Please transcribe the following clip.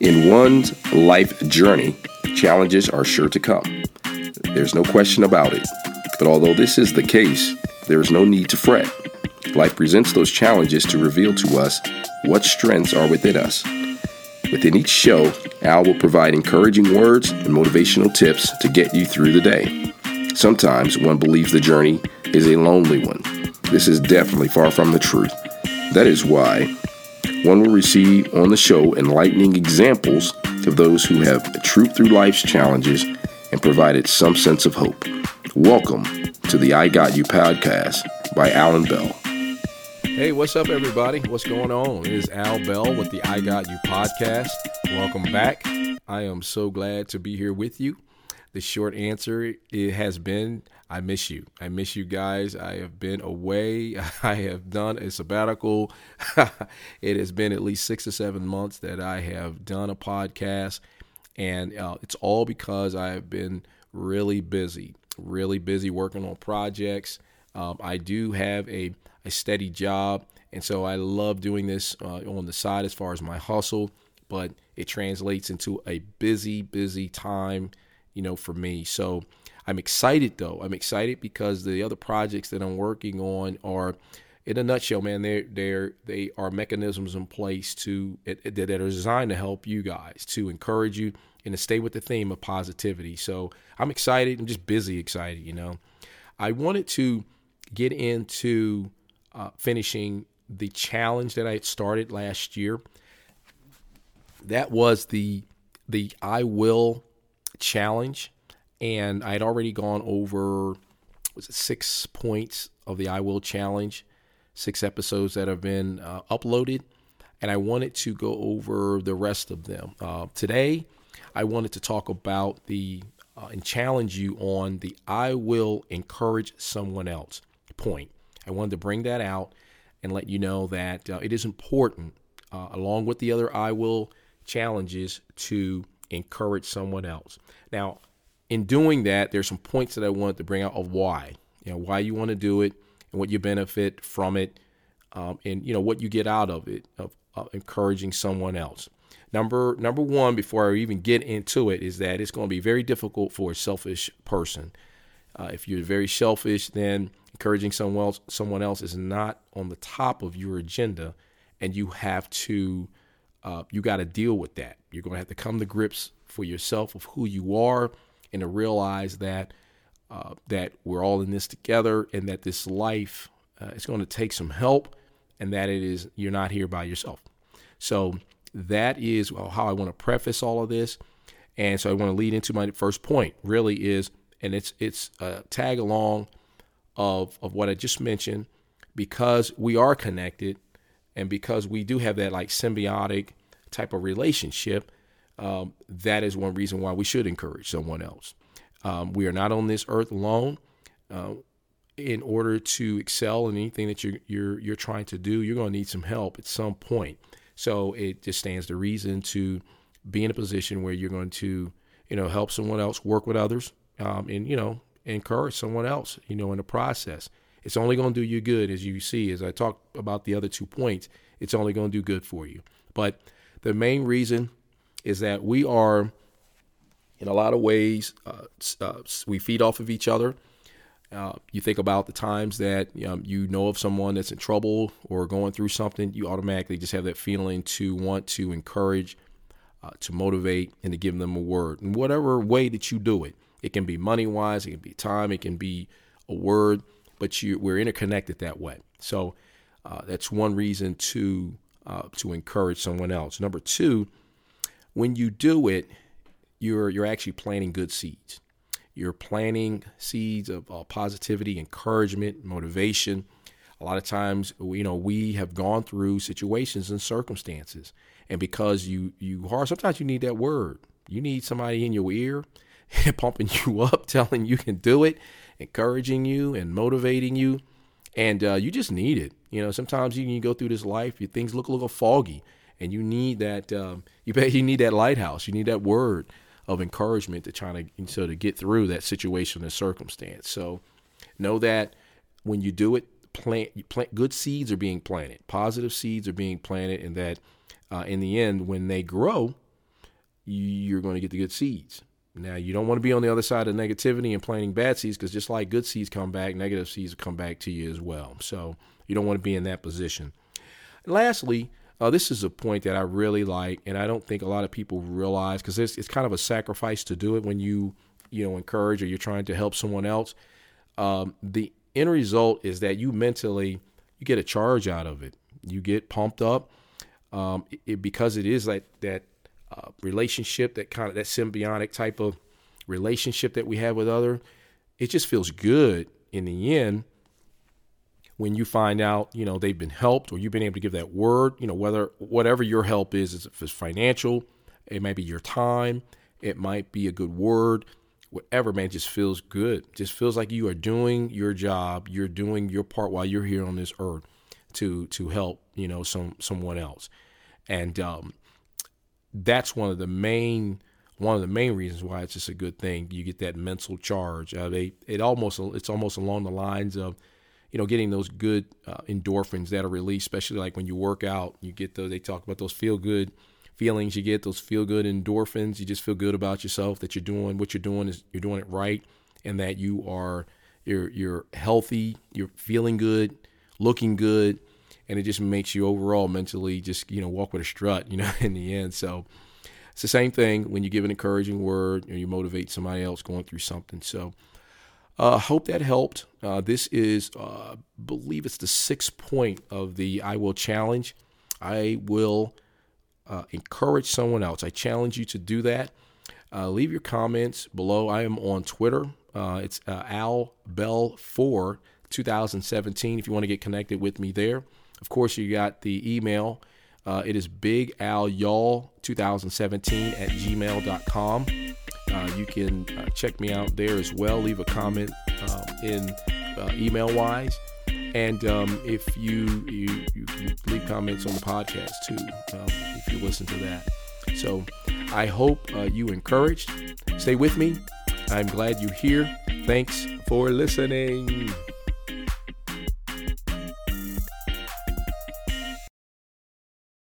In one's life journey, challenges are sure to come. There's no question about it. But although this is the case, there is no need to fret. Life presents those challenges to reveal to us what strengths are within us. Within each show, Al will provide encouraging words and motivational tips to get you through the day. Sometimes one believes the journey is a lonely one. This is definitely far from the truth. That is why one will receive on the show enlightening examples of those who have trooped through life's challenges and provided some sense of hope. Welcome to the I Got You podcast by Alan Bell. Hey, what's up, everybody? What's going on? It is Al Bell with the I Got You podcast. Welcome back. I am so glad to be here with you. The short answer it has been I miss you. I miss you guys. I have been away. I have done a sabbatical. it has been at least six or seven months that I have done a podcast, and uh, it's all because I have been really busy, really busy working on projects. Um, I do have a a steady job. And so I love doing this uh, on the side as far as my hustle, but it translates into a busy, busy time, you know, for me. So I'm excited though. I'm excited because the other projects that I'm working on are, in a nutshell, man, they're they're they are mechanisms in place to that are designed to help you guys, to encourage you, and to stay with the theme of positivity. So I'm excited. I'm just busy excited. You know, I wanted to get into uh, finishing the challenge that I started last year. That was the the I will challenge, and I had already gone over was it six points of the I will challenge, six episodes that have been uh, uploaded, and I wanted to go over the rest of them uh, today. I wanted to talk about the uh, and challenge you on the I will encourage someone else point. I wanted to bring that out and let you know that uh, it is important, uh, along with the other I will challenges, to encourage someone else. Now, in doing that, there's some points that I wanted to bring out of why, you know, why you want to do it and what you benefit from it, um, and you know what you get out of it of, encouraging someone else. Number number one, before I even get into it, is that it's going to be very difficult for a selfish person. Uh, if you're very selfish, then encouraging someone else, someone else is not on the top of your agenda, and you have to uh, you got to deal with that. You're going to have to come to grips for yourself of who you are, and to realize that uh, that we're all in this together, and that this life uh, is going to take some help, and that it is you're not here by yourself. So that is well how I want to preface all of this, and so I want to lead into my first point. Really is, and it's it's a tag along of of what I just mentioned, because we are connected, and because we do have that like symbiotic type of relationship, um, that is one reason why we should encourage someone else. Um, we are not on this earth alone. Uh, in order to excel in anything that you're you're you're trying to do, you're going to need some help at some point. So it just stands to reason to be in a position where you're going to, you know, help someone else, work with others, um, and you know, encourage someone else, you know, in the process. It's only going to do you good, as you see, as I talk about the other two points, it's only going to do good for you. But the main reason is that we are, in a lot of ways, uh, uh, we feed off of each other. Uh, you think about the times that you know of someone that's in trouble or going through something, you automatically just have that feeling to want to encourage, uh, to motivate, and to give them a word. In whatever way that you do it, it can be money wise, it can be time, it can be a word, but you, we're interconnected that way. So uh, that's one reason to uh, to encourage someone else. Number two, when you do it, you're you're actually planting good seeds. You're planting seeds of uh, positivity, encouragement, motivation. A lot of times, you know, we have gone through situations and circumstances, and because you you are, sometimes you need that word. You need somebody in your ear pumping you up, telling you can do it, encouraging you and motivating you. And uh, you just need it. You know, sometimes you can go through this life, your things look a little foggy, and you need that. Um, you bet you need that lighthouse. You need that word of encouragement to try to so to get through that situation and circumstance. So know that when you do it, plant, you plant good seeds are being planted, positive seeds are being planted, and that uh, in the end, when they grow, you're going to get the good seeds. Now, you don't want to be on the other side of negativity and planting bad seeds because just like good seeds come back, negative seeds come back to you as well. So you don't want to be in that position. And lastly, uh, this is a point that I really like, and I don't think a lot of people realize because it's, it's kind of a sacrifice to do it when you you know encourage or you're trying to help someone else. Um, the end result is that you mentally you get a charge out of it. You get pumped up um, it, because it is like that uh, relationship, that kind of that symbiotic type of relationship that we have with other. It just feels good in the end when you find out, you know, they've been helped or you've been able to give that word, you know, whether whatever your help is, if it's financial, it might be your time, it might be a good word, whatever, man, just feels good. Just feels like you are doing your job, you're doing your part while you're here on this earth to to help, you know, some someone else. And um, that's one of the main one of the main reasons why it's just a good thing. You get that mental charge. Uh, they it almost it's almost along the lines of you know, getting those good uh, endorphins that are released, especially like when you work out, you get those, they talk about those feel good feelings you get, those feel good endorphins. You just feel good about yourself that you're doing what you're doing is you're doing it right and that you are, you're, you're healthy, you're feeling good, looking good. And it just makes you overall mentally just, you know, walk with a strut, you know, in the end. So it's the same thing when you give an encouraging word or you motivate somebody else going through something. So, uh, hope that helped. Uh, this is, uh, believe it's the sixth point of the I Will Challenge. I will uh, encourage someone else. I challenge you to do that. Uh, leave your comments below. I am on Twitter. Uh, it's Al Bell 4 2017 if you want to get connected with me there. Of course, you got the email. it is Big Al Y'all 2017 at gmail.com. Uh, you can uh, check me out there as well. Leave a comment uh, in uh, email wise. And um, if you, you, you leave comments on the podcast too, um, if you listen to that. So I hope uh, you encouraged. Stay with me. I'm glad you're here. Thanks for listening.